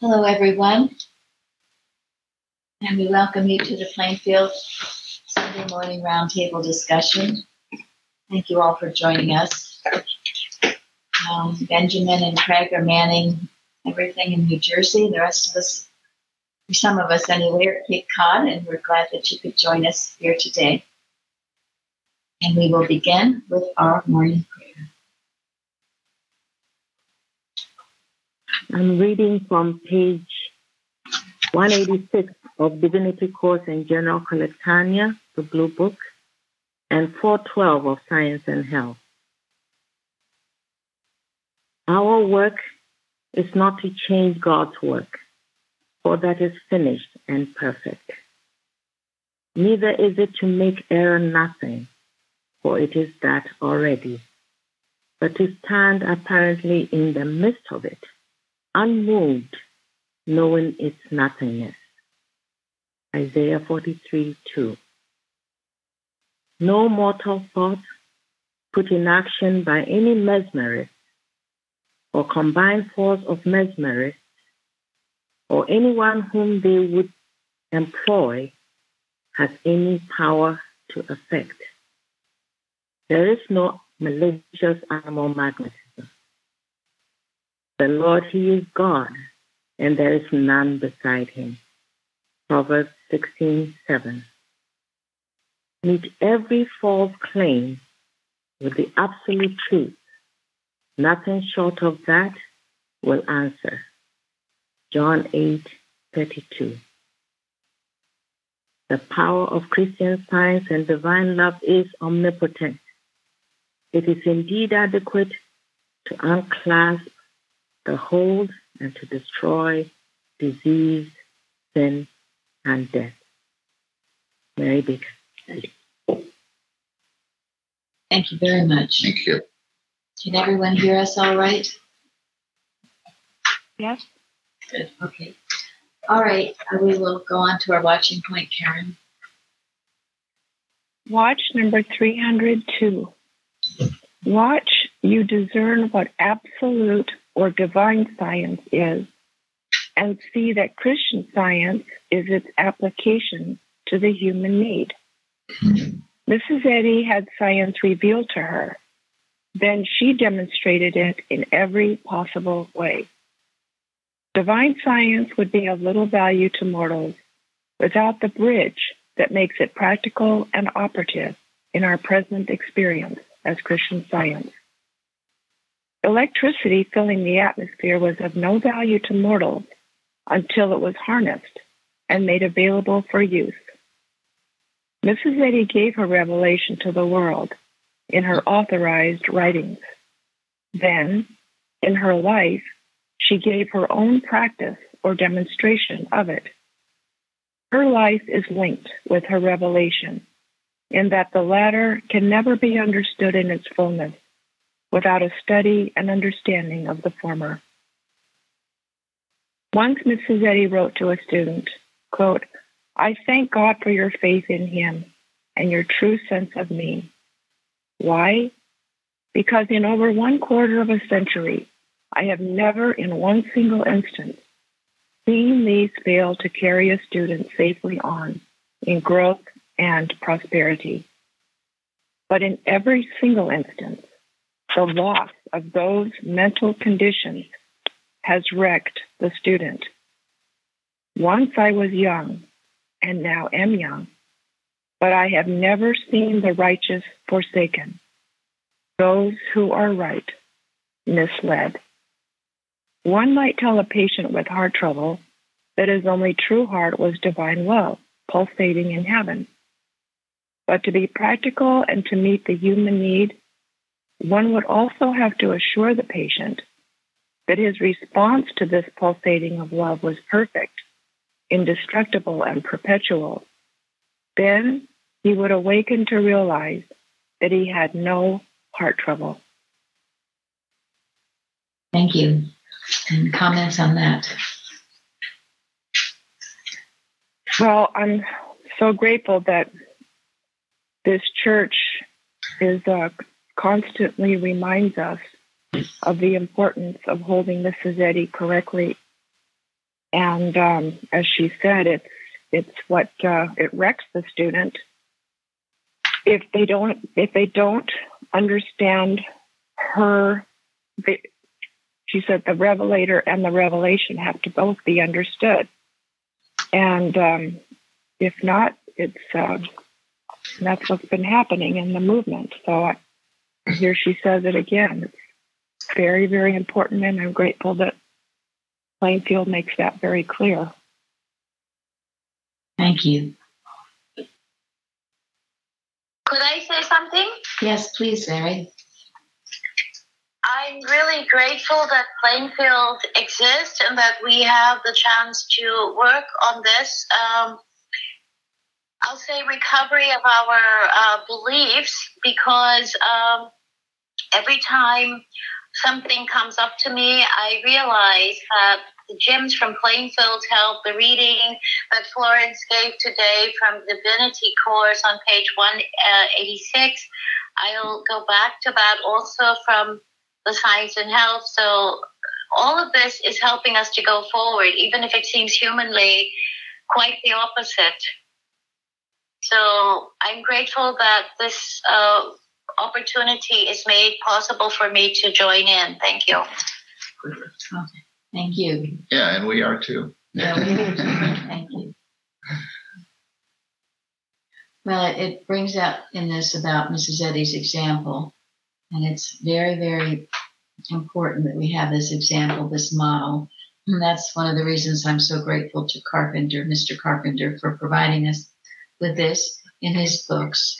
Hello, everyone. And we welcome you to the Plainfield Sunday morning roundtable discussion. Thank you all for joining us. Um, Benjamin and Craig are manning everything in New Jersey. The rest of us, some of us anyway, are at Cape Cod, and we're glad that you could join us here today. And we will begin with our morning I'm reading from page 186 of Divinity Course in General Collectanea, the Blue Book, and 412 of Science and Health. Our work is not to change God's work, for that is finished and perfect. Neither is it to make error nothing, for it is that already, but to stand apparently in the midst of it unmoved, knowing its nothingness. Isaiah 43 2. No mortal thought put in action by any mesmerist or combined force of mesmerists or anyone whom they would employ has any power to affect. There is no malicious animal magnetism. The Lord, He is God, and there is none beside Him. Proverbs 16:7. Meet every false claim with the absolute truth. Nothing short of that will answer. John 8:32. The power of Christian science and divine love is omnipotent. It is indeed adequate to unclasp the hold and to destroy disease, sin, and death. Mary Baker. Thank you very much. Thank you. Can everyone hear us all right? Yes. Good. Okay. All right. uh, We will go on to our watching point, Karen. Watch number 302. Watch, you discern what absolute or divine science is, and see that Christian science is its application to the human need. Hmm. Mrs. Eddy had science revealed to her. Then she demonstrated it in every possible way. Divine science would be of little value to mortals without the bridge that makes it practical and operative in our present experience as Christian science. Electricity filling the atmosphere was of no value to mortals until it was harnessed and made available for use. Mrs. Eddy gave her revelation to the world in her authorized writings. Then, in her life, she gave her own practice or demonstration of it. Her life is linked with her revelation, in that the latter can never be understood in its fullness without a study and understanding of the former. Once Mrs. Eddy wrote to a student, quote, I thank God for your faith in him and your true sense of me. Why? Because in over one quarter of a century, I have never in one single instance seen these fail to carry a student safely on in growth and prosperity. But in every single instance, the loss of those mental conditions has wrecked the student. Once I was young, and now am young, but I have never seen the righteous forsaken, those who are right misled. One might tell a patient with heart trouble that his only true heart was divine love, pulsating in heaven. But to be practical and to meet the human need, one would also have to assure the patient that his response to this pulsating of love was perfect, indestructible, and perpetual. Then he would awaken to realize that he had no heart trouble. Thank you. And comments on that? Well, I'm so grateful that this church is uh, constantly reminds us of the importance of holding the Eddy correctly And um, as she said, it's it's what uh, it wrecks the student if they don't if they don't understand her. She said the revelator and the revelation have to both be understood, and um, if not, it's uh, that's what's been happening in the movement. So I, here she says it again. It's very very important, and I'm grateful that Plainfield makes that very clear. Thank you. Could I say something? Yes, please, Mary. I'm really grateful that Plainfield exists and that we have the chance to work on this. Um, I'll say recovery of our uh, beliefs because um, every time something comes up to me, I realize that the gems from Plainfield help, the reading that Florence gave today from Divinity course on page 186. I'll go back to that also from the Science and Health. So all of this is helping us to go forward, even if it seems humanly quite the opposite. So I'm grateful that this uh, opportunity is made possible for me to join in. Thank you. Okay. Thank you. Yeah, and we are too. Yeah, we do. Thank you. Well, it, it brings out in this about Mrs. Eddy's example, and it's very, very important that we have this example, this model. And that's one of the reasons I'm so grateful to Carpenter, Mr. Carpenter, for providing us with this in his books,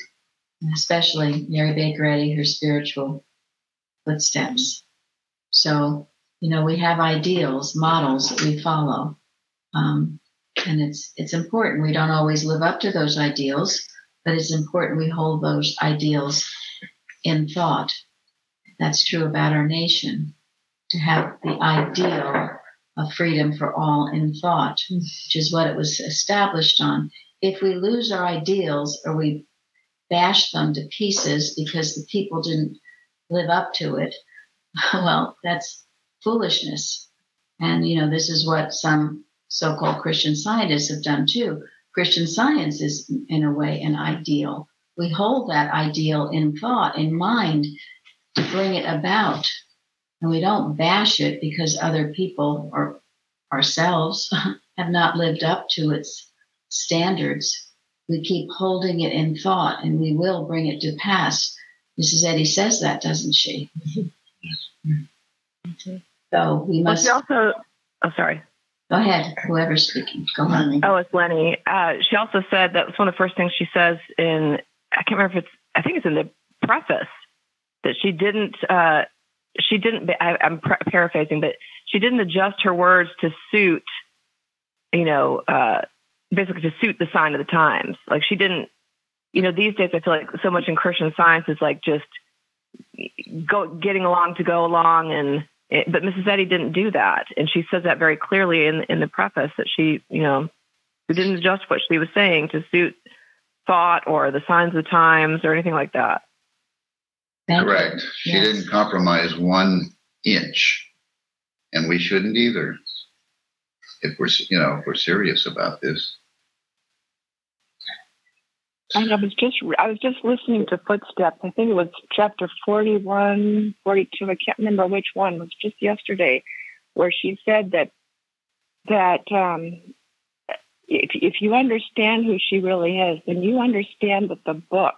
and especially Mary Baker Eddy, her spiritual footsteps. So you know we have ideals models that we follow. Um, and it's it's important. We don't always live up to those ideals but it's important we hold those ideals in thought. That's true about our nation. To have the ideal of freedom for all in thought which is what it was established on. If we lose our ideals or we bash them to pieces because the people didn't live up to it well that's foolishness. And, you know, this is what some so called Christian scientists have done too. Christian science is, in a way, an ideal. We hold that ideal in thought, in mind, to bring it about. And we don't bash it because other people or ourselves have not lived up to its standards. We keep holding it in thought and we will bring it to pass. Mrs. Eddy says that, doesn't she? So we Well, must she also, oh, sorry. go ahead. Whoever's speaking, go on. Oh, it's Lenny. Uh, she also said that was one of the first things she says in, I can't remember if it's, I think it's in the preface, that she didn't, uh, she didn't, I, I'm paraphrasing, but she didn't adjust her words to suit, you know, uh, basically to suit the sign of the times. Like she didn't, you know, these days I feel like so much in Christian science is like just go getting along to go along and it, but Mrs. Eddy didn't do that, and she says that very clearly in in the preface that she, you know, didn't adjust what she was saying to suit thought or the signs of the times or anything like that. Thank you. Correct. She Yes. didn't compromise one inch, and we shouldn't either. If we're, you know, if we're serious about this. And I was just I was just listening to Footsteps. I think it was chapter 41, 42. I can't remember which one. It was just yesterday, where she said that that um, if if you understand who she really is, then you understand that the book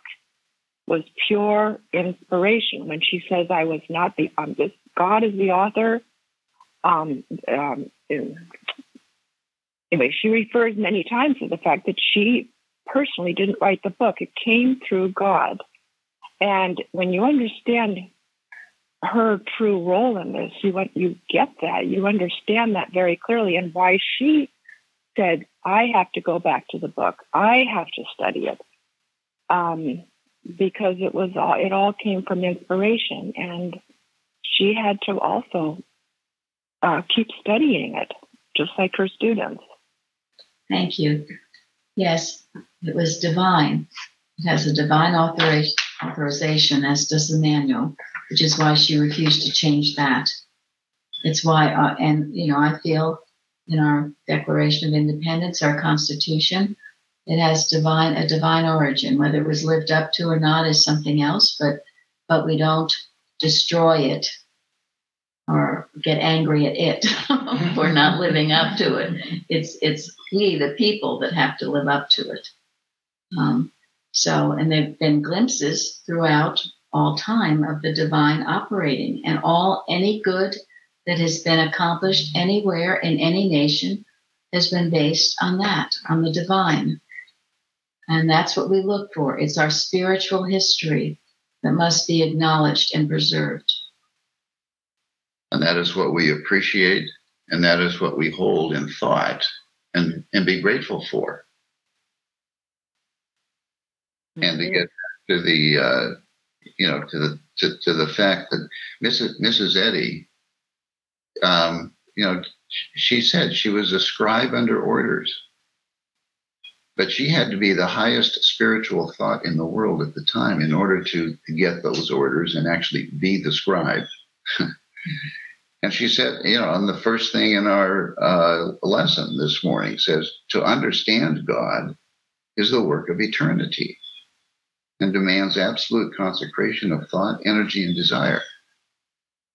was pure inspiration. When she says, "I was not the um, this God is the author," um, um, anyway, she refers many times to the fact that she personally didn't write the book. It came through God. And when you understand her true role in this, you you get that. You understand that very clearly and why she said, I have to go back to the book. I have to study it. Um, because it was all it all came from inspiration and she had to also uh, keep studying it, just like her students. Thank you. Yes, it was divine. It has a divine authori- authorization, as does the manual, which is why she refused to change that. It's why, uh, and you know, I feel in our Declaration of Independence, our Constitution. It has divine a divine origin. Whether it was lived up to or not is something else, but but we don't destroy it or get angry at it for not living up to it. It's it's we, the people, that have to live up to it. Um, so, and there've been glimpses throughout all time of the divine operating, and all any good that has been accomplished anywhere in any nation has been based on that, on the divine. And that's what we look for. It's our spiritual history that must be acknowledged and preserved. And that is what we appreciate, and that is what we hold in thought and, and be grateful for. And to get to the, uh, you know, to the to, to the fact that Mrs. Mrs. Eddy, um, you know, she said she was a scribe under orders, but she had to be the highest spiritual thought in the world at the time in order to get those orders and actually be the scribe. and she said, you know, on the first thing in our uh, lesson this morning says to understand God is the work of eternity and demands absolute consecration of thought, energy, and desire.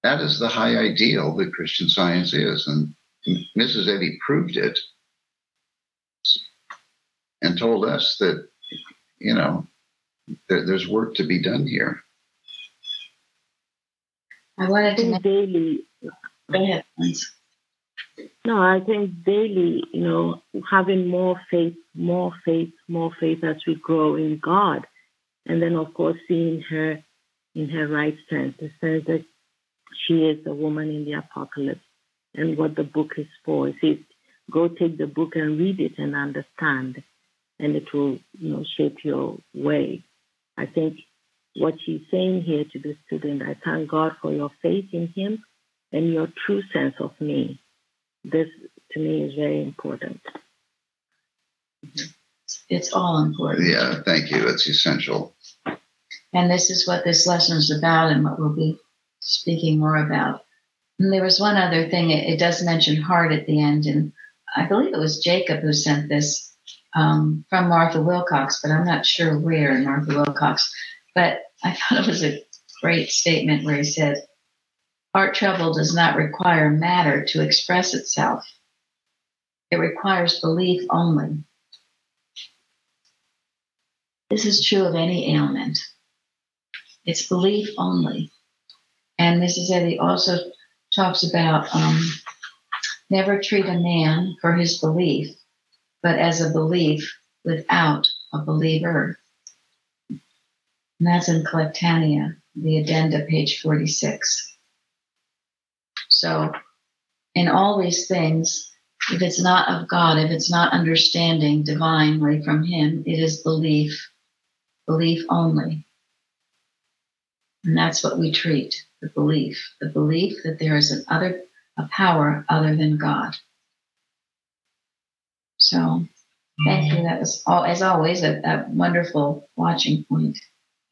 That is the high ideal that Christian science is. And Mrs. Eddy proved it and told us that, you know, there, there's work to be done here. I wanted I to think make, daily, go ahead, please. no, I think daily, you know, having more faith, more faith, more faith as we grow in God. And then, of course, seeing her in her right sense, the sense that she is a woman in the apocalypse and what the book is for. It says, go take the book and read it and understand, and it will, you know, shape your way. I think what she's saying here to the student, I thank God for your faith in Him and your true sense of me. This, to me, is very important. It's all important. Yeah, thank you. It's essential. And this is what this lesson is about and what we'll be speaking more about. And there was one other thing, it, it does mention heart at the end, and I believe it was Jacob who sent this um, from Martha Wilcox, but I'm not sure where in Martha Wilcox. But I thought it was a great statement where he said, Heart trouble does not require matter to express itself. It requires belief only. This is true of any ailment. It's belief only. And Mrs. Eddy also talks about um, never treat a man for his belief, but as a belief without a believer. And that's in Collectanea, the addenda, page 46. So, in all these things, if it's not of God, if it's not understanding divinely from Him, it is belief, belief only. And that's what we treat the belief, the belief that there is an other, a power other than God. So, thank you. That was, all, as always, a, a wonderful watching point.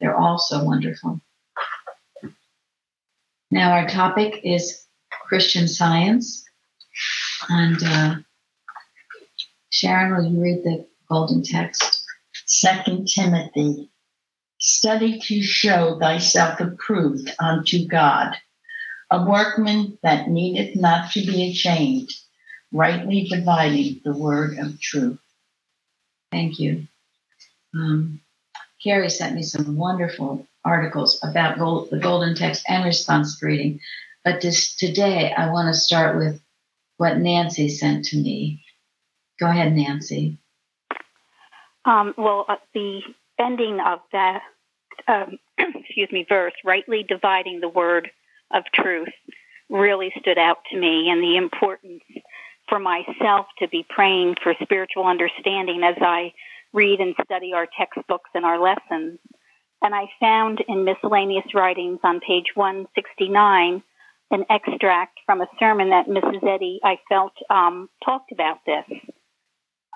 They're all so wonderful. Now, our topic is Christian Science. And uh, Sharon, will you read the golden text? Second Timothy, study to show thyself approved unto God, a workman that needeth not to be ashamed, rightly dividing the word of truth. Thank you. Um, Carrie sent me some wonderful articles about gold, the golden text and response reading. But today, I want to start with what Nancy sent to me. Go ahead, Nancy. Um, well, uh, the ending of that, um, excuse me, verse, rightly dividing the word of truth, really stood out to me, and the importance for myself to be praying for spiritual understanding as I read and study our textbooks and our lessons. And I found in miscellaneous writings on page 169 an extract from a sermon that Mrs. Eddy, I felt, um, talked about this.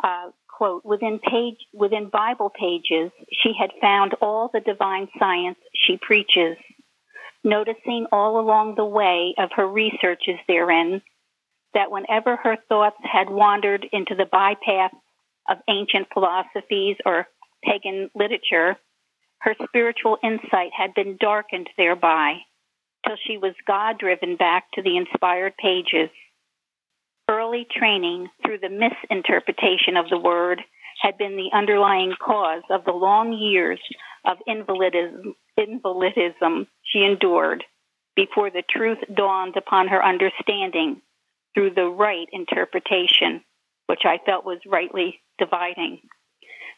Uh, quote, within page, within Bible pages, she had found all the divine science she preaches. Noticing all along the way of her researches therein, that whenever her thoughts had wandered into the bypath of ancient philosophies or pagan literature, her spiritual insight had been darkened thereby till she was God driven back to the inspired pages. Early training through the misinterpretation of the word had been the underlying cause of the long years of invalidism, invalidism she endured before the truth dawned upon her understanding through the right interpretation, which I felt was rightly dividing.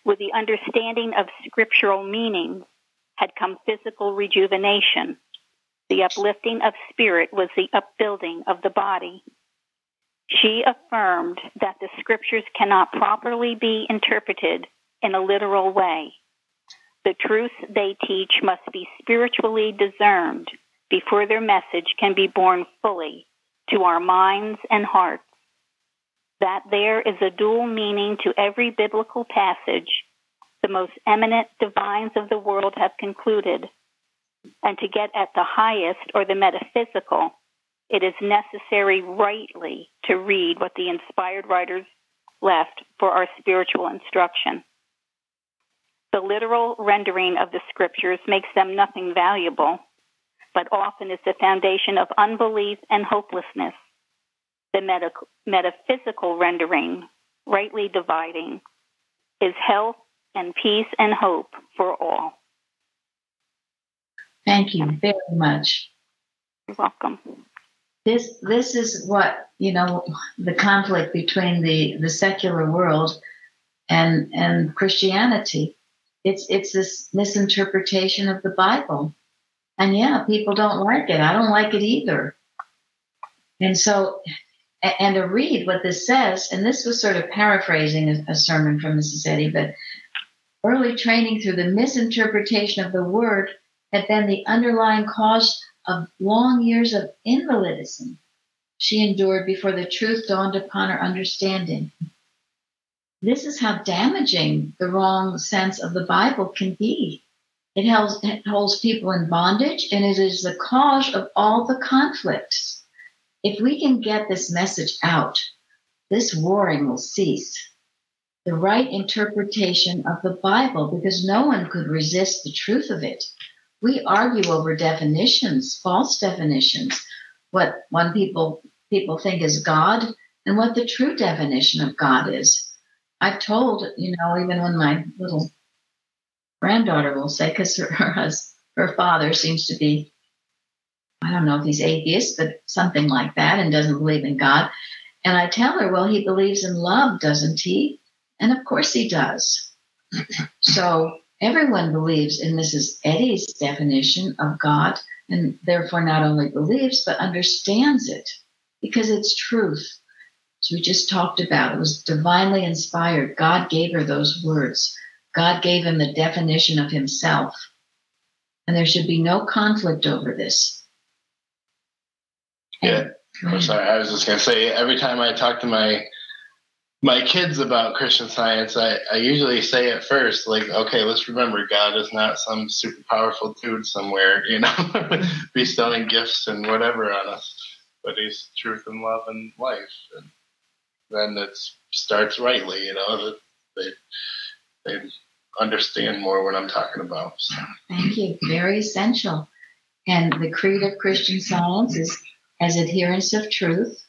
With the understanding of scriptural meaning had come physical rejuvenation. The uplifting of spirit was the upbuilding of the body. She affirmed that the scriptures cannot properly be interpreted in a literal way. The truth they teach must be spiritually discerned before their message can be borne fully to our minds and hearts. That there is a dual meaning to every biblical passage, the most eminent divines of the world have concluded. And to get at the highest or the metaphysical, it is necessary rightly to read what the inspired writers left for our spiritual instruction. The literal rendering of the scriptures makes them nothing valuable, but often is the foundation of unbelief and hopelessness. The meta- metaphysical rendering, rightly dividing, is health and peace and hope for all. Thank you very much. You're welcome this this is what you know the conflict between the the secular world and and Christianity. It's it's this misinterpretation of the Bible, and yeah, people don't like it. I don't like it either. And so, and to read what this says, and this was sort of paraphrasing a, a sermon from Mrs. Eddy, but early training through the misinterpretation of the word had been the underlying cause of long years of invalidism she endured before the truth dawned upon her understanding. This is how damaging the wrong sense of the Bible can be. It holds, it holds people in bondage and it is the cause of all the conflicts. If we can get this message out, this warring will cease. The right interpretation of the Bible, because no one could resist the truth of it we argue over definitions, false definitions, what one people people think is God and what the true definition of God is. I've told, you know, even when my little granddaughter will say, because her her, her father seems to be, I don't know if he's atheist, but something like that, and doesn't believe in God. And I tell her, well, he believes in love, doesn't he? And of course he does. so everyone believes in Mrs. Eddy's definition of God, and therefore not only believes, but understands it because it's truth. As we just talked about, it was divinely inspired. God gave her those words, God gave him the definition of himself. And there should be no conflict over this. Yeah. Mm-hmm. I'm sorry. I was just going to say every time I talk to my my kids about Christian science, I, I usually say at first, like, okay, let's remember God is not some super powerful dude somewhere, you know, bestowing gifts and whatever on us, but he's truth and love and life. And then it starts rightly, you know, that they, they understand more what I'm talking about. So. Thank you. Very essential. And the creed of Christian science is as adherents of truth.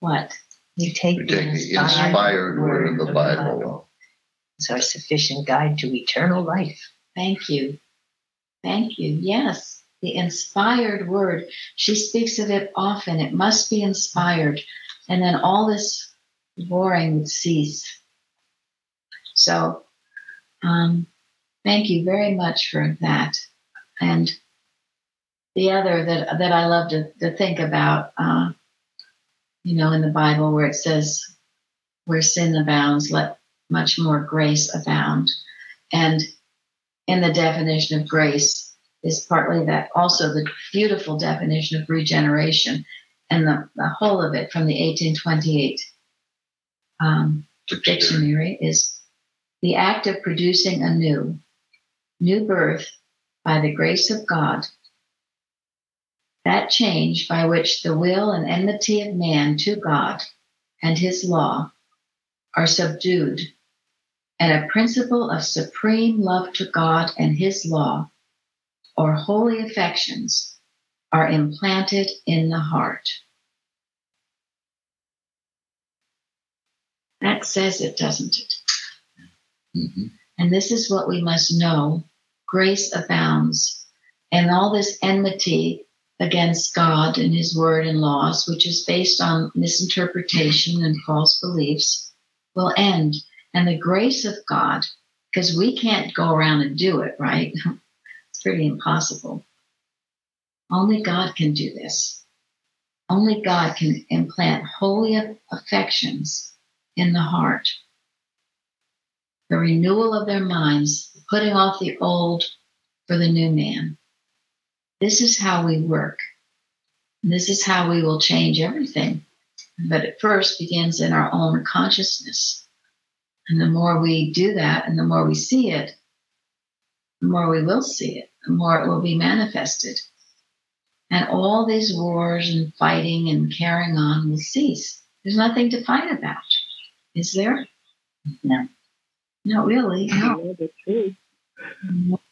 What? You take, We take the inspired word of the Bible. It's our sufficient guide to eternal life. Thank you. Thank you. Yes, the inspired word. She speaks of it often. It must be inspired. And then all this boring would cease. So, um, thank you very much for that. And the other that, that I love to, to think about, uh, you know, in the Bible where it says, where sin abounds, let much more grace abound. And in the definition of grace is partly that also the beautiful definition of regeneration and the, the whole of it from the 1828 um, dictionary is the act of producing a new, new birth by the grace of God that change by which the will and enmity of man to God and his law are subdued, and a principle of supreme love to God and his law, or holy affections, are implanted in the heart. That says it, doesn't it? hmm And this is what we must know grace abounds, and all this enmity against God and His word and laws, which is based on misinterpretation and false beliefs, will end. And the grace of God, because we can't go around and do it, right? It's pretty impossible. Only God can do this. Only God can implant holy affections in the heart the renewal of their minds, putting off the old for the new man. This is how we work. This is how we will change everything. But it first begins in our own consciousness. And the more we do that and the more we see it, the more we will see it, the more it will be manifested. And all these wars and fighting and carrying on will cease. There's nothing to fight about, is there? No. Not really. You No. know the truth.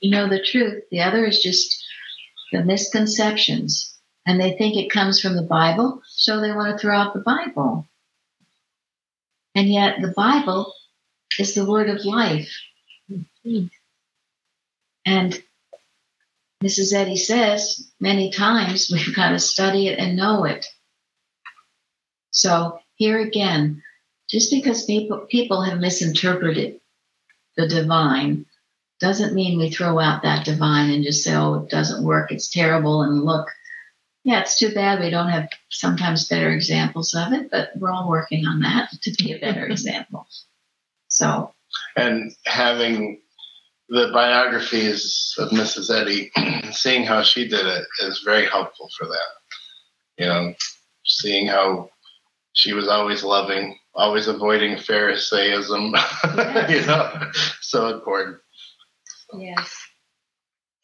You know the truth. The other is just the misconceptions. And they think it comes from the Bible, so they want to throw out the Bible. And yet the Bible is the word of life. And Mrs. Eddy says many times we've got to study it and know it. So here again, just because people people have misinterpreted the divine doesn't mean we throw out that divine and just say, oh, it doesn't work, it's terrible, and look. Yeah, it's too bad we don't have sometimes better examples of it, but we're all working on that to be a better example. So, and having the biographies of Mrs. Eddy, seeing how she did it is very helpful for that. You know, seeing how she was always loving, always avoiding Pharisaism. you know, so important. Yes,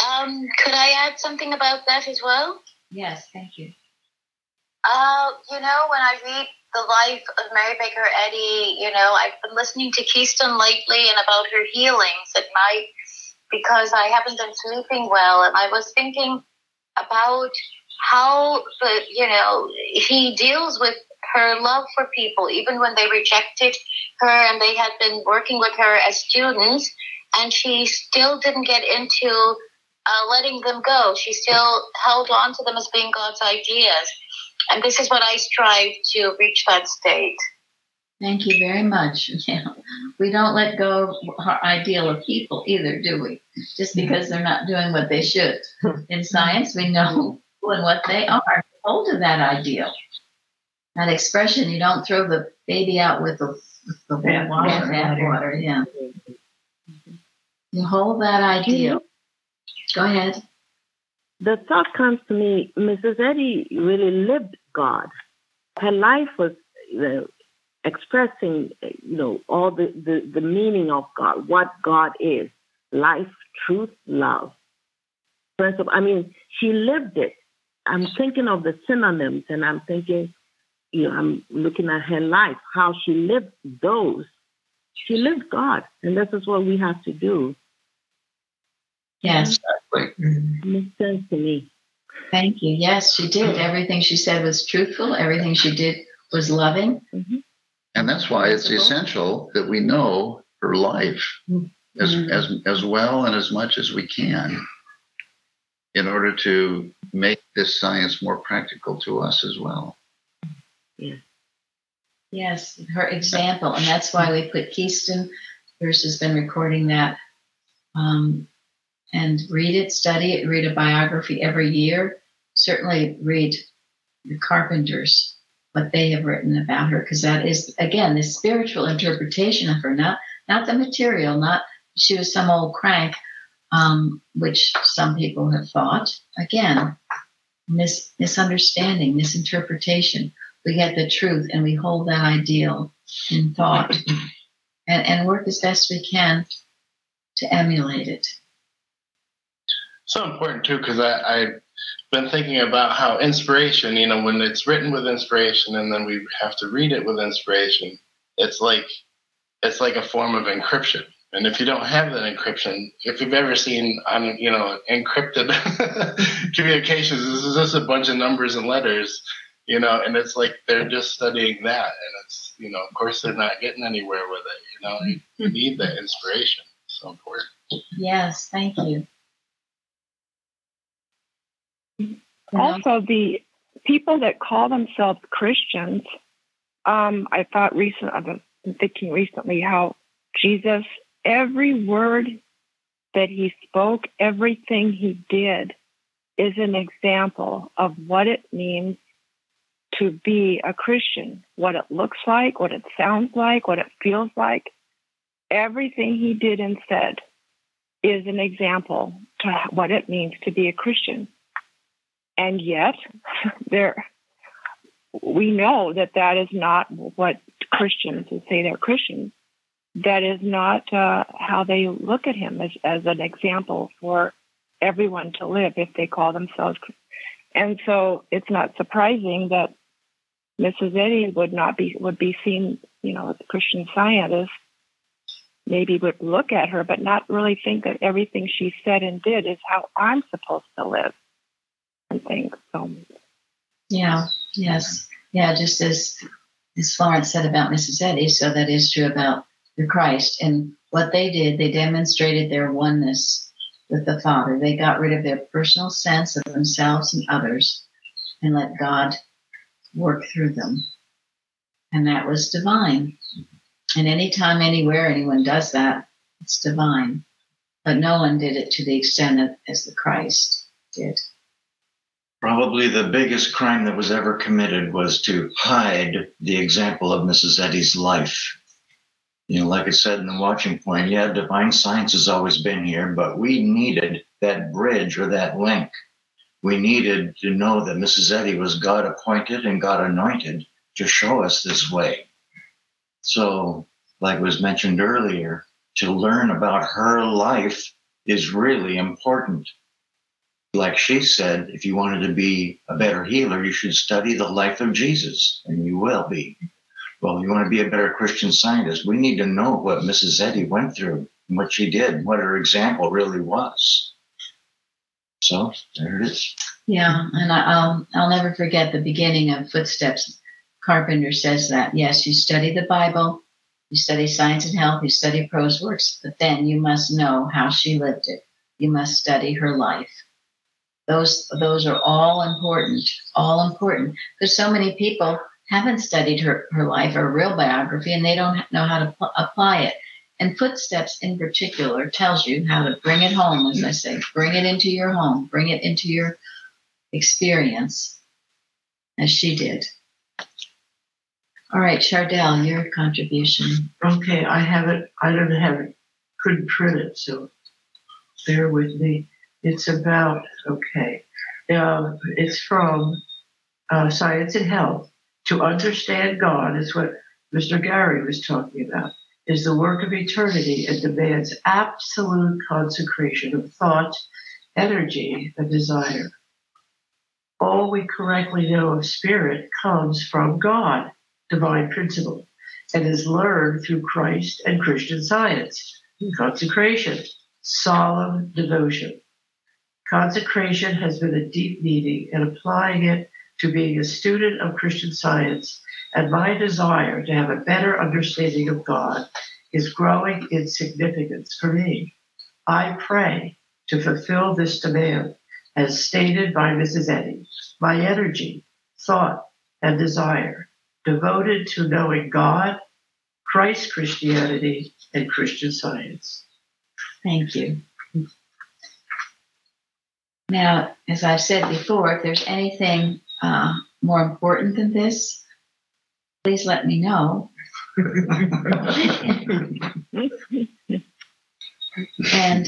Um, could I add something about that as well? yes, thank you. Uh, you know, when I read the life of Mary Baker Eddy, you know, I've been listening to Keystone lately and about her healings at night because I haven't been sleeping well, and I was thinking about how the you know he deals with her love for people, even when they rejected her and they had been working with her as students, and she still didn't get into uh, letting them go. She still held on to them as being God's ideas. And this is what I strive to reach that state. Thank you very much. Yeah. We don't let go of our ideal of people either, do we? Just because they're not doing what they should. In science, we know who and what they are. Hold to that ideal. That expression, you don't throw the baby out with the, with the Bath water, water. water, yeah. You hold that idea. Go ahead. The thought comes to me, Mrs. Eddy really lived God. Her life was uh, expressing, uh, you know, all the, the, the meaning of God, what God is life, truth, love. Principle. I mean, she lived it. I'm thinking of the synonyms and I'm thinking, you know, I'm looking at her life, how she lived those. She lived God, and this is what we have to do. Yes. Exactly. It makes sense to me. Thank you. Yes, she did. Everything she said was truthful. Everything she did was loving. And that's why it's essential that we know her life as, Mhm. as, as well and as much as we can in order to make this science more practical to us as well. Yeah. Yes, her example, and that's why we put Keystone. Bruce has been recording that. Um, and read it, study it, read a biography every year. Certainly read the Carpenters, what they have written about her, because that is again the spiritual interpretation of her, not not the material, not she was some old crank, um, which some people have thought. Again, mis- misunderstanding, misinterpretation. We get the truth and we hold that ideal in thought and, and work as best we can to emulate it. So important too because I, I been thinking about how inspiration, you know, when it's written with inspiration and then we have to read it with inspiration, it's like it's like a form of encryption. And if you don't have that encryption, if you've ever seen on you know encrypted communications, this is just a bunch of numbers and letters, you know, and it's like they're just studying that, and it's you know, of course, they're not getting anywhere with it. You know, you, you need that inspiration. It's so important. Yes, thank you. Also, the people that call themselves Christians, um, I thought recent, I've been thinking recently how Jesus, every word that he spoke, everything he did, is an example of what it means to be a Christian, what it looks like, what it sounds like, what it feels like. Everything he did and said is an example to what it means to be a Christian. And yet, there, we know that that is not what Christians who say they're Christians. That is not uh, how they look at him as, as an example for everyone to live if they call themselves. And so it's not surprising that Mrs. Eddy would not be would be seen, you know, as a Christian scientist. Maybe would look at her, but not really think that everything she said and did is how I'm supposed to live and things. So, yeah, yes, yeah. Just as as Florence said about Mrs. Eddy, so that is true about the Christ and what they did. They demonstrated their oneness with the Father. They got rid of their personal sense of themselves and others, and let God work through them. And that was divine. And anytime, anywhere anyone does that, it's divine. But no one did it to the extent of, as the Christ did. Probably the biggest crime that was ever committed was to hide the example of Mrs. Eddy's life. You know, like I said in the watching point, yeah, divine science has always been here, but we needed that bridge or that link we needed to know that Mrs. Eddy was God appointed and God anointed to show us this way. So, like was mentioned earlier, to learn about her life is really important. Like she said, if you wanted to be a better healer, you should study the life of Jesus, and you will be. Well, if you want to be a better Christian scientist, we need to know what Mrs. Eddy went through, and what she did, what her example really was. So there it is. Yeah, and I, will I'll never forget the beginning of Footsteps. Carpenter says that yes, you study the Bible, you study science and health, you study prose works, but then you must know how she lived it. You must study her life. Those those are all important, all important, because so many people haven't studied her, her life or real biography and they don't know how to pl- apply it. And footsteps in particular tells you how to bring it home, as I say, bring it into your home, bring it into your experience, as she did. All right, Chardell, your contribution. Okay, I have it. I don't have it. Couldn't print it, so bear with me. It's about okay. Uh, it's from uh, Science and Health. To understand God is what Mr. Gary was talking about is the work of eternity and demands absolute consecration of thought, energy, and desire. All we correctly know of spirit comes from God, divine principle, and is learned through Christ and Christian science. Consecration, solemn devotion. Consecration has been a deep meaning, and applying it to being a student of Christian science and my desire to have a better understanding of God is growing in significance for me. I pray to fulfill this demand as stated by Mrs. Eddy. My energy, thought, and desire devoted to knowing God, Christ Christianity, and Christian science. Thank you. Now, as I've said before, if there's anything uh, more important than this, please let me know. and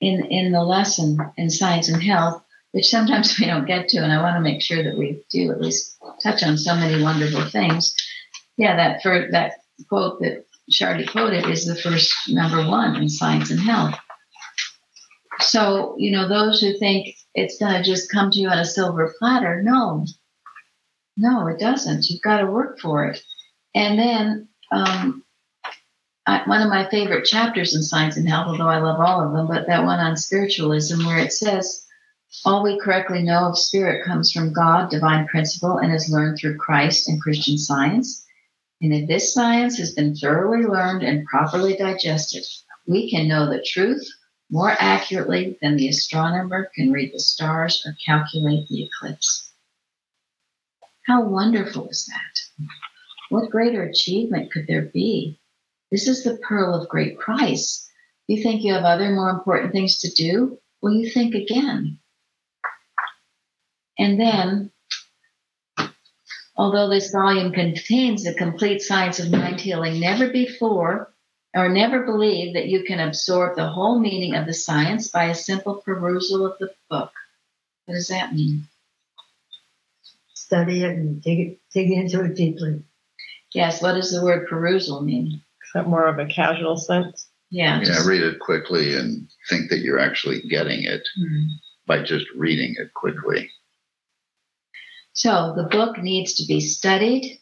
in in the lesson in science and health, which sometimes we don't get to, and I want to make sure that we do at least touch on so many wonderful things. Yeah, that for that quote that Shardy quoted is the first number one in science and health. So, you know, those who think it's going to just come to you on a silver platter, no, no, it doesn't. You've got to work for it. And then, um, I, one of my favorite chapters in Science and Health, although I love all of them, but that one on spiritualism, where it says, all we correctly know of spirit comes from God, divine principle, and is learned through Christ and Christian science. And if this science has been thoroughly learned and properly digested, we can know the truth more accurately than the astronomer can read the stars or calculate the eclipse. How wonderful is that? What greater achievement could there be? This is the pearl of great price. You think you have other more important things to do? Well, you think again. And then, although this volume contains the complete science of mind healing, never before or never believe that you can absorb the whole meaning of the science by a simple perusal of the book. What does that mean? Study it and dig, it, dig into it deeply. Yes, what does the word perusal mean? Is that more of a casual sense? Yeah. Yeah, just- read it quickly and think that you're actually getting it Mhm. by just reading it quickly. So the book needs to be studied,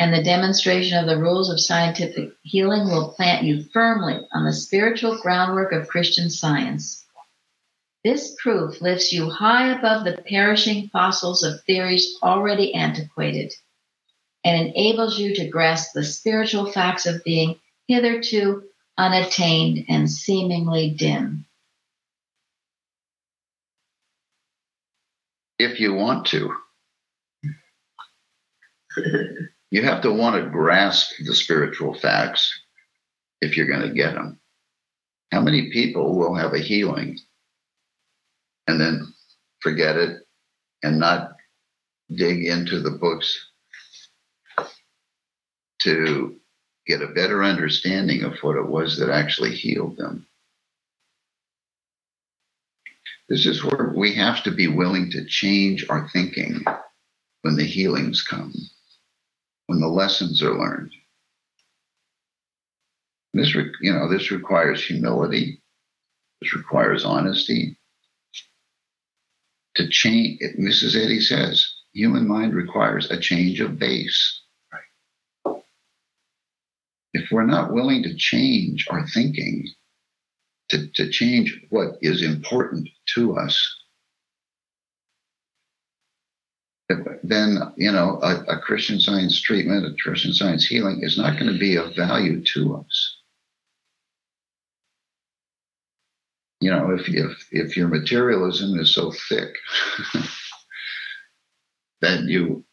and the demonstration of the rules of scientific healing will plant you firmly on the spiritual groundwork of Christian science. This proof lifts you high above the perishing fossils of theories already antiquated and enables you to grasp the spiritual facts of being hitherto unattained and seemingly dim. If you want to, you have to want to grasp the spiritual facts if you're going to get them. How many people will have a healing and then forget it and not dig into the books to get a better understanding of what it was that actually healed them? This is where we have to be willing to change our thinking when the healings come, when the lessons are learned. This, you know, this requires humility. This requires honesty. To change, Mrs. Eddy says, human mind requires a change of base. If we're not willing to change our thinking, to, to change what is important to us, then you know a, a Christian Science treatment, a Christian Science healing is not going to be of value to us. You know, if if if your materialism is so thick that you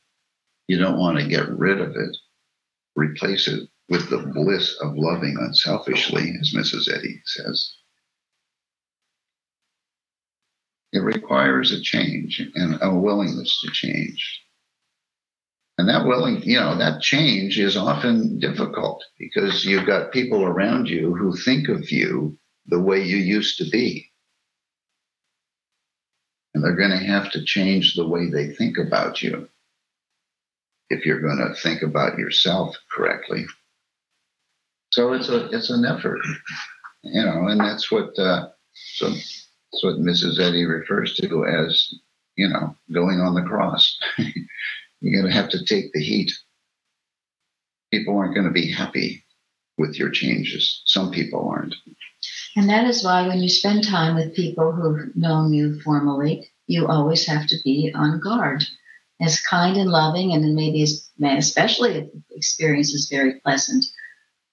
you don't want to get rid of it, replace it with the bliss of loving unselfishly, as Mrs. Eddy says. It requires a change and a willingness to change. And that willing, you know, that change is often difficult because you've got people around you who think of you the way you used to be. And they're going to have to change the way they think about you if you're going to think about yourself correctly. So it's a it's an effort, you know, and that's what uh, so that's what Mrs. Eddy refers to as, you know, going on the cross. You're going to have to take the heat. People aren't going to be happy with your changes. Some people aren't. And that is why when you spend time with people who've known you formally, you always have to be on guard. As kind and loving, and maybe especially if the experience is very pleasant,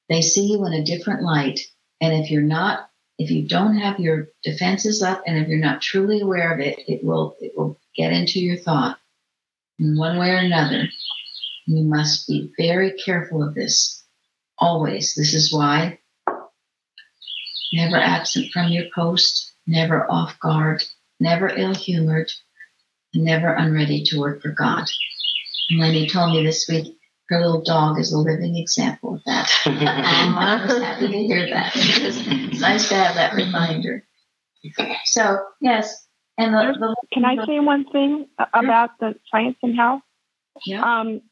they see you in a different light. And if you're not, if you don't have your defenses up, and if you're not truly aware of it, it will it will get into your thought in one way or another. You must be very careful of this. Always. This is why never absent from your post, never off guard, never ill humored, never unready to work for God. And Lenny told me this week her little dog is a living example of that. I was happy to hear that because it's nice to have that reminder. So, yes. And the, the Can I say one thing about the science and health? Yeah. Um,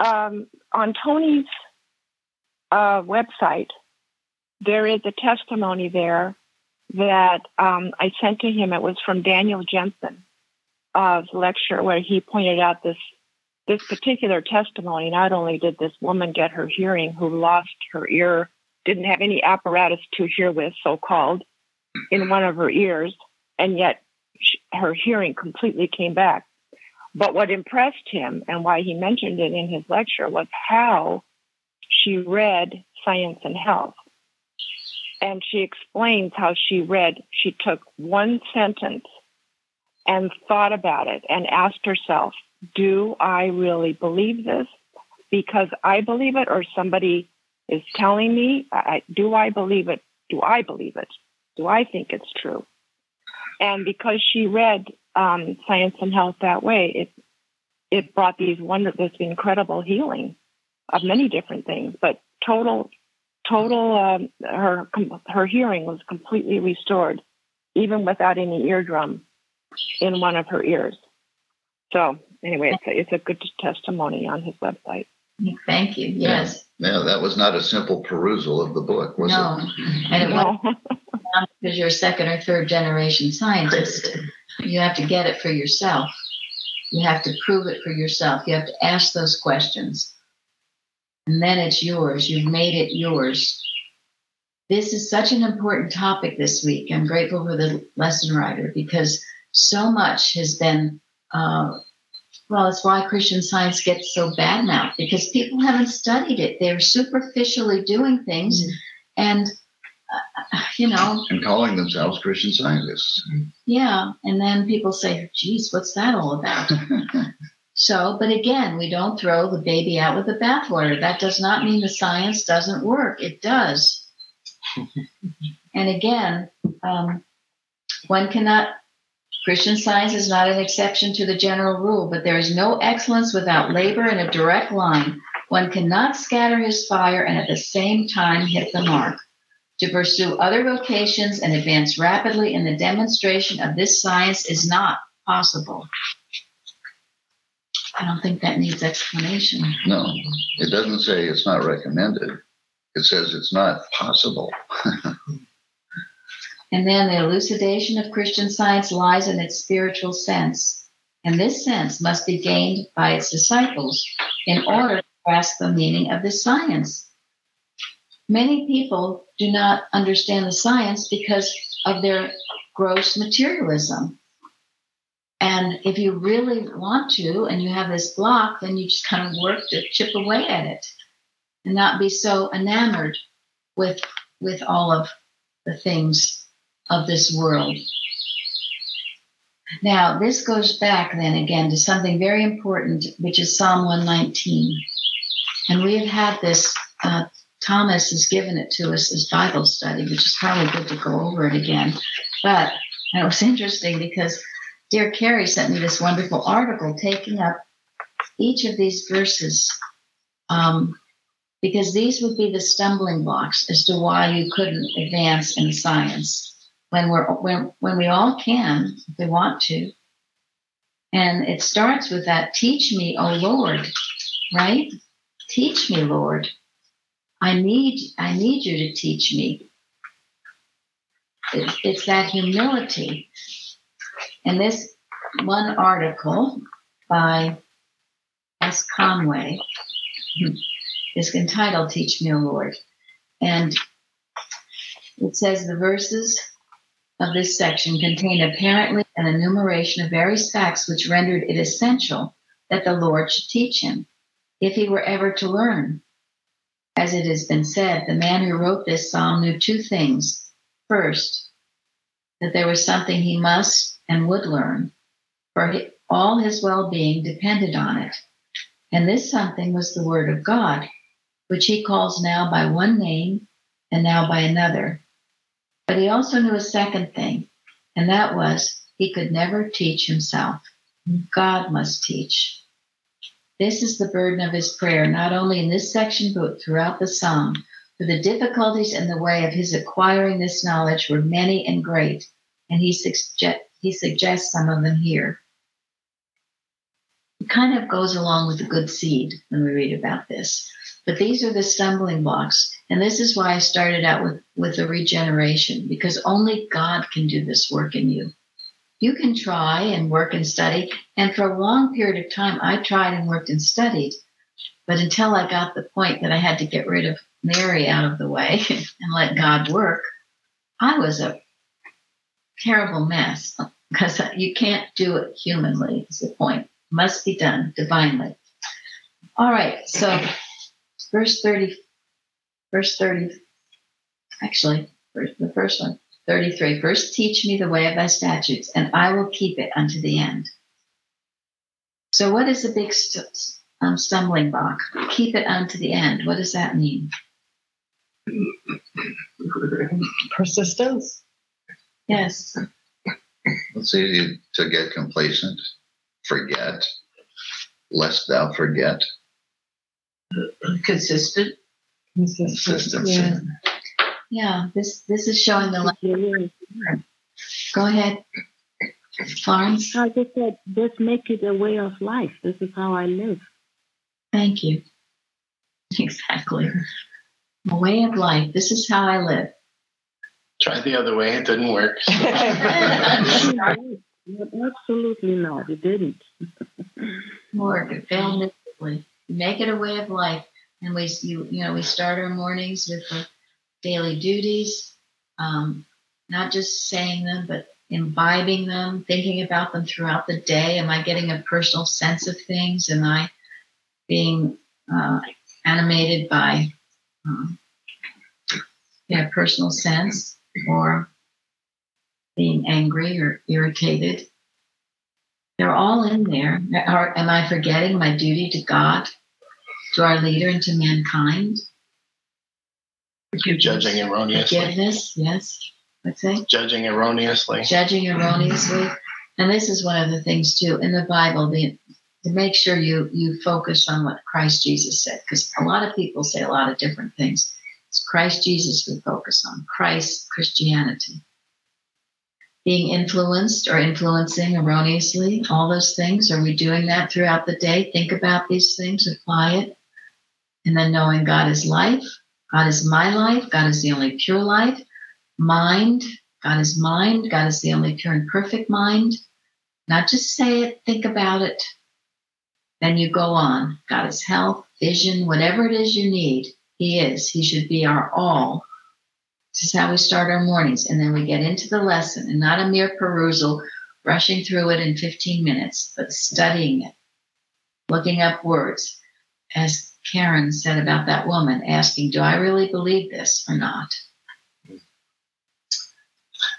um, on Tony's uh, website, there is a testimony there that um, I sent to him. It was from Daniel Jensen, uh, lecture where he pointed out this this particular testimony. Not only did this woman get her hearing, who lost her ear, didn't have any apparatus to hear with, so called, in one of her ears, and yet she, her hearing completely came back. But what impressed him and why he mentioned it in his lecture was how she read Science and Health. And she explains how she read, she took one sentence and thought about it and asked herself, Do I really believe this? Because I believe it, or somebody is telling me, I, do I believe it? Do I believe it? Do I think it's true? And because she read um, Science and Health that way, it it brought these wonder, this incredible healing of many different things. But total, total, um, her her hearing was completely restored, even without any eardrum in one of her ears. So anyway, it's a, it's a good testimony on his website. Thank you. Yes. Yeah, that was not a simple perusal of the book, was it? no. it? And it no. because you're a second or third generation scientist, you have to get it for yourself. You have to prove it for yourself. You have to ask those questions. And then it's yours. You've made it yours. This is such an important topic this week. I'm grateful for the lesson writer because so much has been, uh, well, it's why Christian science gets so bad now because people haven't studied it. They're superficially doing things mm-hmm. and uh, you know. And calling themselves Christian scientists. Yeah. And then people say, geez, what's that all about? so, but again, we don't throw the baby out with the bathwater. That does not mean the science doesn't work, it does. and again, um, one cannot. Christian science is not an exception to the general rule, but there is no excellence without labor in a direct line. One cannot scatter his fire and at the same time hit the mark to pursue other vocations and advance rapidly in the demonstration of this science is not possible. I don't think that needs explanation. No, it doesn't say it's not recommended. It says it's not possible. and then the elucidation of Christian science lies in its spiritual sense. And this sense must be gained by its disciples in order to grasp the meaning of this science. Many people do not understand the science because of their gross materialism. And if you really want to and you have this block, then you just kind of work to chip away at it and not be so enamored with with all of the things of this world. Now, this goes back then again to something very important, which is Psalm 119. And we have had this uh, Thomas has given it to us as Bible study, which is probably good to go over it again. But it was interesting because dear Carrie sent me this wonderful article taking up each of these verses um, because these would be the stumbling blocks as to why you couldn't advance in science when we're when when we all can if we want to. And it starts with that teach me, O Lord, right? Teach me, Lord. I need I need you to teach me. It, it's that humility. And this one article by S. Conway is entitled Teach Me, O Lord. And it says the verses of this section contain apparently an enumeration of various facts which rendered it essential that the Lord should teach him, if he were ever to learn. As it has been said, the man who wrote this psalm knew two things. First, that there was something he must and would learn, for all his well being depended on it. And this something was the Word of God, which he calls now by one name and now by another. But he also knew a second thing, and that was he could never teach himself. God must teach. This is the burden of his prayer, not only in this section, but throughout the psalm. For the difficulties in the way of his acquiring this knowledge were many and great, and he, suggest, he suggests some of them here. It kind of goes along with the good seed when we read about this. But these are the stumbling blocks. And this is why I started out with, with a regeneration, because only God can do this work in you. You can try and work and study. And for a long period of time, I tried and worked and studied. But until I got the point that I had to get rid of Mary out of the way and let God work, I was a terrible mess because you can't do it humanly, is the point. Must be done divinely. All right, so verse 30, verse 30, actually, the first one, 33. First, teach me the way of thy statutes, and I will keep it unto the end. So, what is the big st- um, stumbling block? Keep it unto the end. What does that mean? Persistence. Yes. It's easy to get complacent, forget, lest thou forget. Consistent. Consistency. Yeah. Yeah, this this is showing the light. Go ahead, Florence. I just said, just make it a way of life. This is how I live. Thank you. Exactly. A way of life. This is how I live. Try the other way, it didn't work. Absolutely not. It didn't. Work. It failed miserably. Make it a way of life. And we, you, you know, we start our mornings with the daily duties, um, not just saying them, but imbibing them, thinking about them throughout the day. Am I getting a personal sense of things? Am I being uh, animated by um, yeah, personal sense or being angry or irritated? They're all in there. Are, am I forgetting my duty to God, to our leader, and to mankind? Judging erroneously. Forgiveness, yes. What's that? Judging erroneously. Judging erroneously. And this is one of the things too in the Bible, the, to make sure you you focus on what Christ Jesus said, because a lot of people say a lot of different things. It's Christ Jesus we focus on, Christ Christianity. Being influenced or influencing erroneously, all those things. Are we doing that throughout the day? Think about these things, apply it, and then knowing God is life, God is my life, God is the only pure life, mind, God is mind, God is the only pure and perfect mind. Not just say it, think about it. Then you go on. God is health, vision, whatever it is you need, He is. He should be our all. This is how we start our mornings. And then we get into the lesson and not a mere perusal, rushing through it in 15 minutes, but studying it, looking up words. As Karen said about that woman, asking, Do I really believe this or not?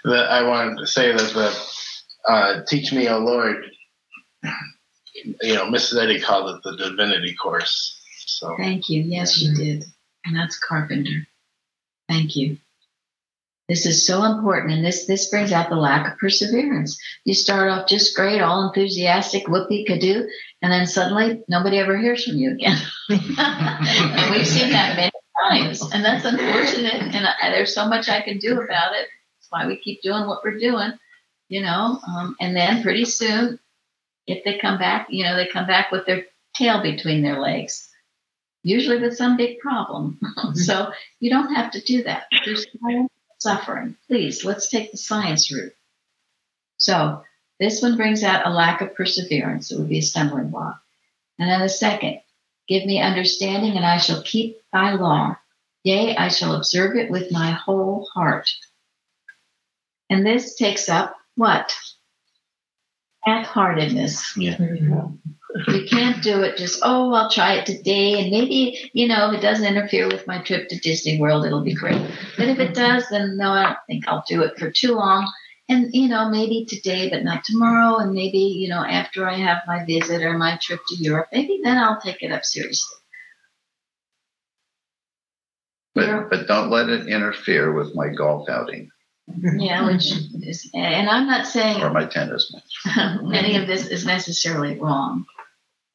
That I wanted to say that the uh, Teach Me, O Lord, you know, Mrs. Eddy called it the divinity course. So Thank you. Yes, you did. And that's Carpenter. Thank you. This is so important, and this this brings out the lack of perseverance. You start off just great, all enthusiastic, whoopee do, and then suddenly nobody ever hears from you again. we've seen that many times, and that's unfortunate. And I, there's so much I can do about it. That's why we keep doing what we're doing, you know. Um, and then pretty soon, if they come back, you know, they come back with their tail between their legs, usually with some big problem. so you don't have to do that. There's suffering. Please, let's take the science route. So this one brings out a lack of perseverance. It would be a stumbling block. And then the second, give me understanding, and I shall keep thy law. Yea, I shall observe it with my whole heart. And this takes up what? Half-heartedness. Yeah. Mm-hmm. You can't do it just, oh, I'll try it today. And maybe, you know, if it doesn't interfere with my trip to Disney World, it'll be great. But if it does, then no, I don't think I'll do it for too long. And, you know, maybe today, but not tomorrow. And maybe, you know, after I have my visit or my trip to Europe, maybe then I'll take it up seriously. But, but don't let it interfere with my golf outing Yeah, which is, and I'm not saying or my tennis match. any of this is necessarily wrong.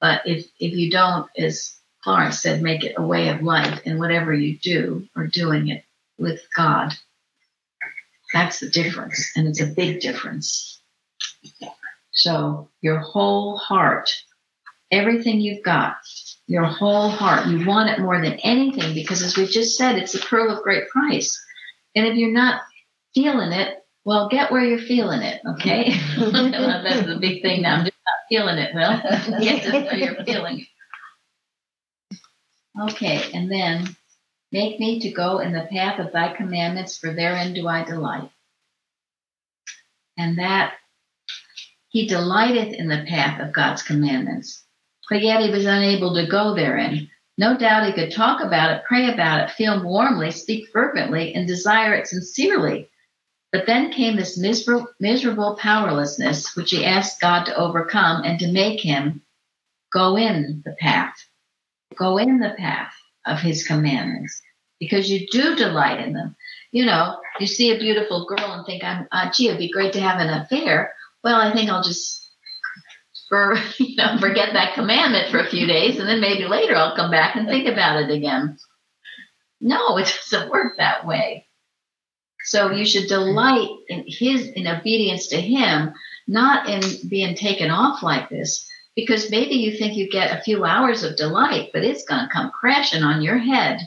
But if if you don't, as Florence said, make it a way of life, and whatever you do or doing it with God, that's the difference, and it's a big difference. So your whole heart everything you've got, your whole heart. You want it more than anything because, as we just said, it's a pearl of great price. And if you're not feeling it, well, get where you're feeling it, okay? That's the big thing now. I'm just not feeling it. Well, get to where you're feeling it. Okay, and then make me to go in the path of thy commandments, for therein do I delight. And that he delighteth in the path of God's commandments, but yet he was unable to go therein. No doubt he could talk about it, pray about it, feel warmly, speak fervently, and desire it sincerely. But then came this miserable, miserable powerlessness, which he asked God to overcome and to make him go in the path, go in the path of his commandments, because you do delight in them. You know, you see a beautiful girl and think, I'm, uh, gee, it'd be great to have an affair. Well, I think I'll just for you know forget that commandment for a few days, and then maybe later I'll come back and think about it again. No, it doesn't work that way. So you should delight in his in obedience to him, not in being taken off like this, because maybe you think you get a few hours of delight, but it's going to come crashing on your head,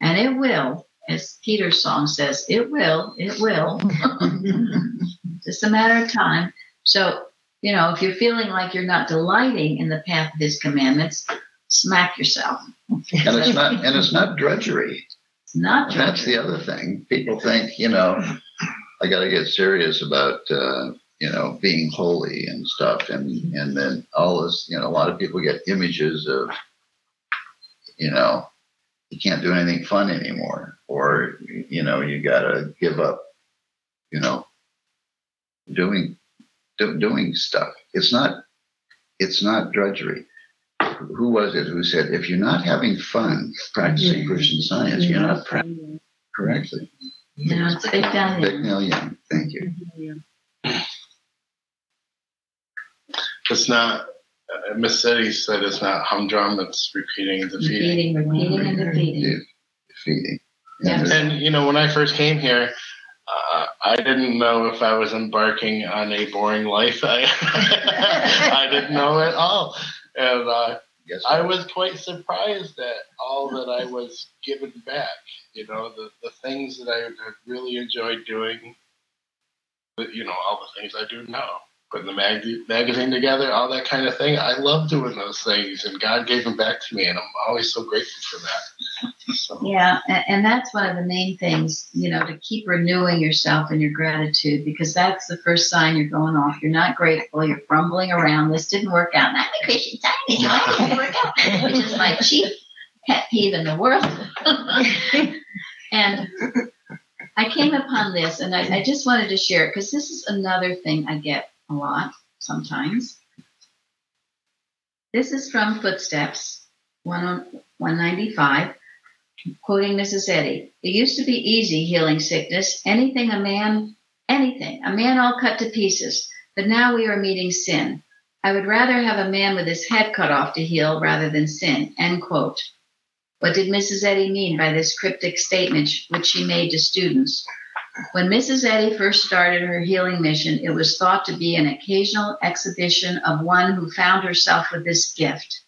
and it will, as Peter's song says, it will, it will. Just a matter of time. So you know, if you're feeling like you're not delighting in the path of his commandments, smack yourself. And it's not and it's not drudgery. Not And That's the other thing. People think, you know, I got to get serious about, uh, you know, being holy and stuff, and and then all this, you know, a lot of people get images of, you know, you can't do anything fun anymore, or you know, you got to give up, you know, doing do, doing stuff. It's not it's not drudgery. Who was it who said, if you're not having fun practicing Christian science, you're not practicing correctly? No, it's Vic down Vic here. Neil Young. Thank you. It's not. Uh, Mrs. Eddy said it's not humdrum. It's repeating and defeating. Repeating, repeating, and defeating. Defeating. Yes. And you know, when I first came here, uh, I didn't know if I was embarking on a boring life. I, I didn't know at all, and uh, Yes. I was quite surprised at all that I was given back. You know, the the things that I really enjoyed doing. But you know, all the things I do now. Putting the mag- magazine together, all that kind of thing. I love doing those things, and God gave them back to me, and I'm always so grateful for that. So. Yeah, and, and that's one of the main things, you know, to keep renewing yourself and your gratitude because that's the first sign you're going off. You're not grateful. You're fumbling around. This didn't work out. And I'm a Christian scientist. I didn't work out, which is my chief pet peeve in the world. and I came upon this, and I, I just wanted to share it because this is another thing I get a lot sometimes. This is from Footsteps, one 195 quoting Mrs. Eddy, it used to be easy healing sickness, anything a man, anything, a man all cut to pieces. But now we are meeting sin. I would rather have a man with his head cut off to heal rather than sin. End quote. What did Mrs. Eddy mean by this cryptic statement, which she made to students? When Mrs. Eddy first started her healing mission, it was thought to be an occasional exhibition of one who found herself with this gift.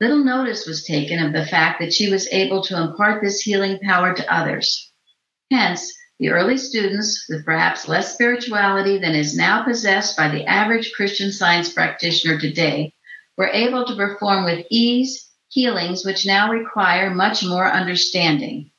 Little notice was taken of the fact that she was able to impart this healing power to others. Hence, the early students, with perhaps less spirituality than is now possessed by the average Christian science practitioner today, were able to perform with ease healings which now require much more understanding.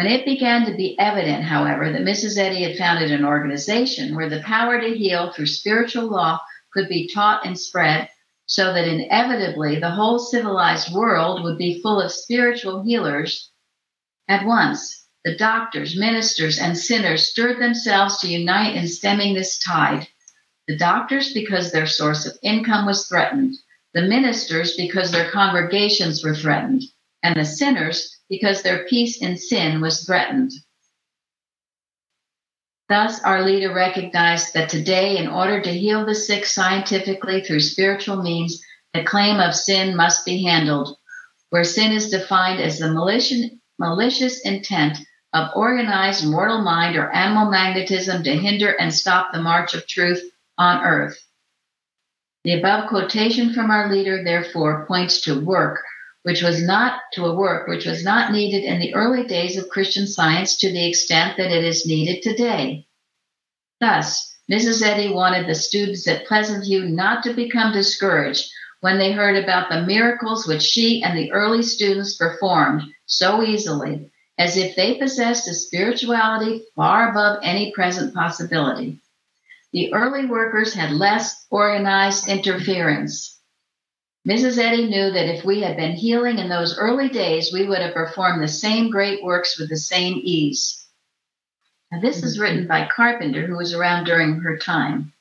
When it began to be evident, however, that Mrs. Eddy had founded an organization where the power to heal through spiritual law could be taught and spread, so that inevitably the whole civilized world would be full of spiritual healers. At once, the doctors, ministers, and sinners stirred themselves to unite in stemming this tide. The doctors, because their source of income was threatened, the ministers, because their congregations were threatened, and the sinners, because their peace in sin was threatened. Thus, our leader recognized that today, in order to heal the sick scientifically through spiritual means, the claim of sin must be handled, where sin is defined as the malicious, malicious intent of organized mortal mind or animal magnetism to hinder and stop the march of truth on earth. The above quotation from our leader, therefore, points to work, which was not to a work which was not needed in the early days of Christian science to the extent that it is needed today. Thus, Mrs. Eddy wanted the students at Pleasant View not to become discouraged when they heard about the miracles which she and the early students performed so easily, as if they possessed a spirituality far above any present possibility. The early workers had less organized interference. Mrs. Eddy knew that if we had been healing in those early days, we would have performed the same great works with the same ease. Now, this is mm-hmm. written by Carpenter, who was around during her time.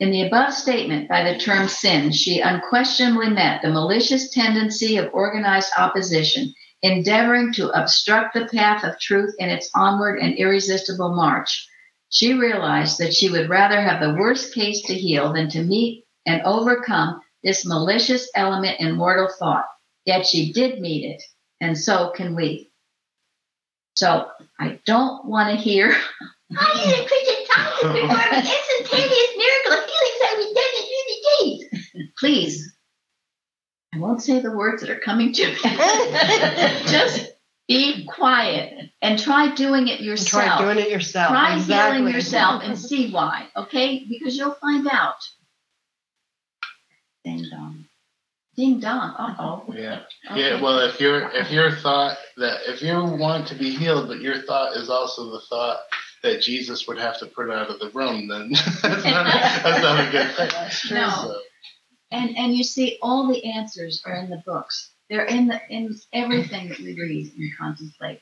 In the above statement, by the term sin, she unquestionably met the malicious tendency of organized opposition, endeavoring to obstruct the path of truth in its onward and irresistible march. She realized that she would rather have the worst case to heal than to meet and overcome this malicious element in mortal thought. Yet she did meet it, and so can we. So I don't want to hear. I need a Christian science to perform an instantaneous miracle of healing that we did in unity days. Please, I won't say the words that are coming to me. Just be quiet and try doing it yourself. Try doing it yourself. Try exactly. healing yourself and see why, okay? Because you'll find out. Ding dong. Ding dong. Uh oh. Yeah. Yeah. Well, if your if your thought that if you want to be healed, but your thought is also the thought that Jesus would have to put out of the room, then that's not that's not a good thing. No. So, And and you see, all the answers are in the books. They're in the in everything that we read and contemplate.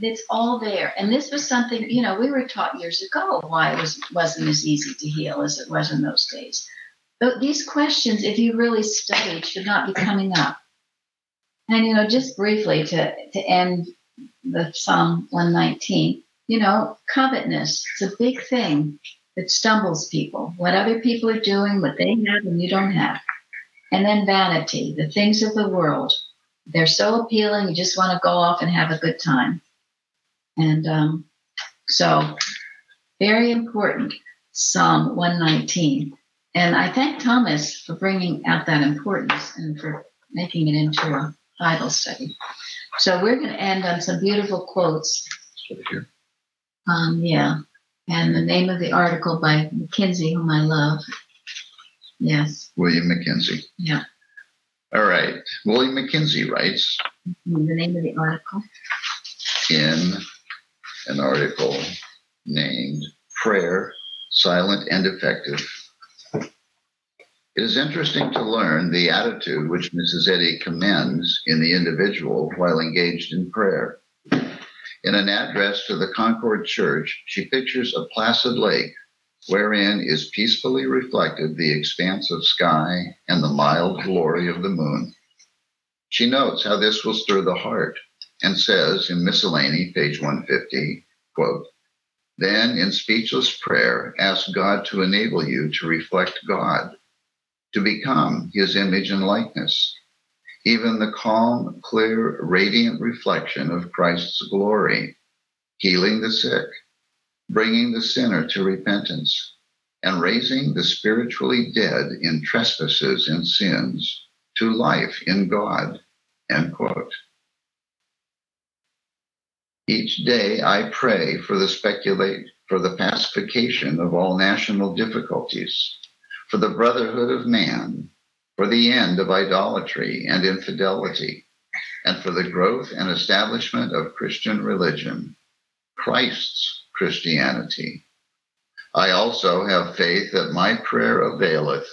It's all there. And this was something, you know, we were taught years ago why it was wasn't as easy to heal as it was in those days. But these questions, if you really studied, should not be coming up. And you know, just briefly to to end the Psalm 119, you know, covetousness, it's a big thing that stumbles people. What other people are doing, what they have and you don't have. And then vanity, the things of the world. They're so appealing, you just want to go off and have a good time. And um, so, very important, Psalm 119. And I thank Thomas for bringing out that importance and for making it into a Bible study. So, we're going to end on some beautiful quotes. Um, yeah. And the name of the article by McKenzie, whom I love. Yes. William McKenzie. Yeah. All right. William McKenzie writes The name of the article. in an article named Prayer Silent and Effective. It is interesting to learn the attitude which Mrs. Eddy commends in the individual while engaged in prayer. In an address to the Concord Church, she pictures a placid lake wherein is peacefully reflected the expanse of sky and the mild glory of the moon. She notes how this will stir the heart and says in Miscellany, page 150, quote, then in speechless prayer, ask God to enable you to reflect God, to become his image and likeness, even the calm, clear, radiant reflection of Christ's glory, healing the sick, bringing the sinner to repentance, and raising the spiritually dead in trespasses and sins to life in God. End quote. Each day I pray for the speculate for the pacification of all national difficulties, for the brotherhood of man, for the end of idolatry and infidelity, and for the growth and establishment of Christian religion, Christ's Christianity. I also have faith that my prayer availeth,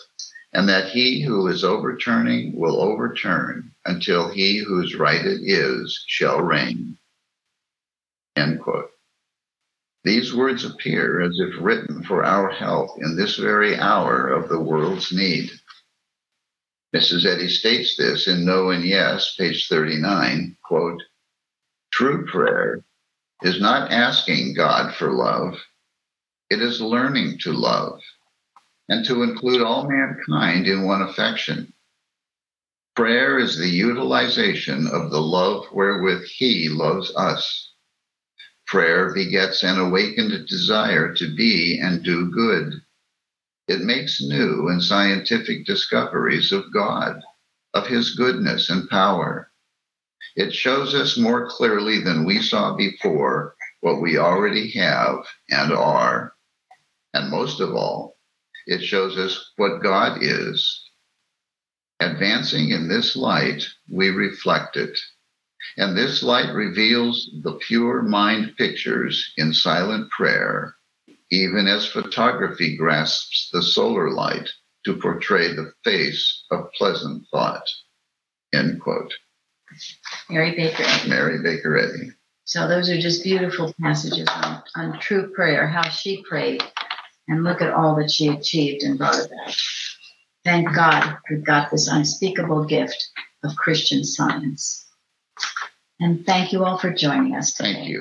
and that he who is overturning will overturn until he whose right it is shall reign. End quote. These words appear as if written for our help in this very hour of the world's need. Mrs. Eddy states this in No and Yes, page 39, quote, True prayer is not asking God for love, it is learning to love and to include all mankind in one affection. Prayer is the utilization of the love wherewith He loves us. Prayer begets an awakened desire to be and do good. It makes new and scientific discoveries of God, of His goodness and power. It shows us more clearly than we saw before what we already have and are. And most of all, it shows us what God is. Advancing in this light, we reflect it. And this light reveals the pure mind pictures in silent prayer, even as photography grasps the solar light to portray the face of pleasant thought. End quote. Mary Baker Eddy. Mary Baker Eddy. So those are just beautiful passages on, on true prayer, how she prayed, and look at all that she achieved and brought about. Thank God we've got this unspeakable gift of Christian science. And thank you all for joining us today. Thank you.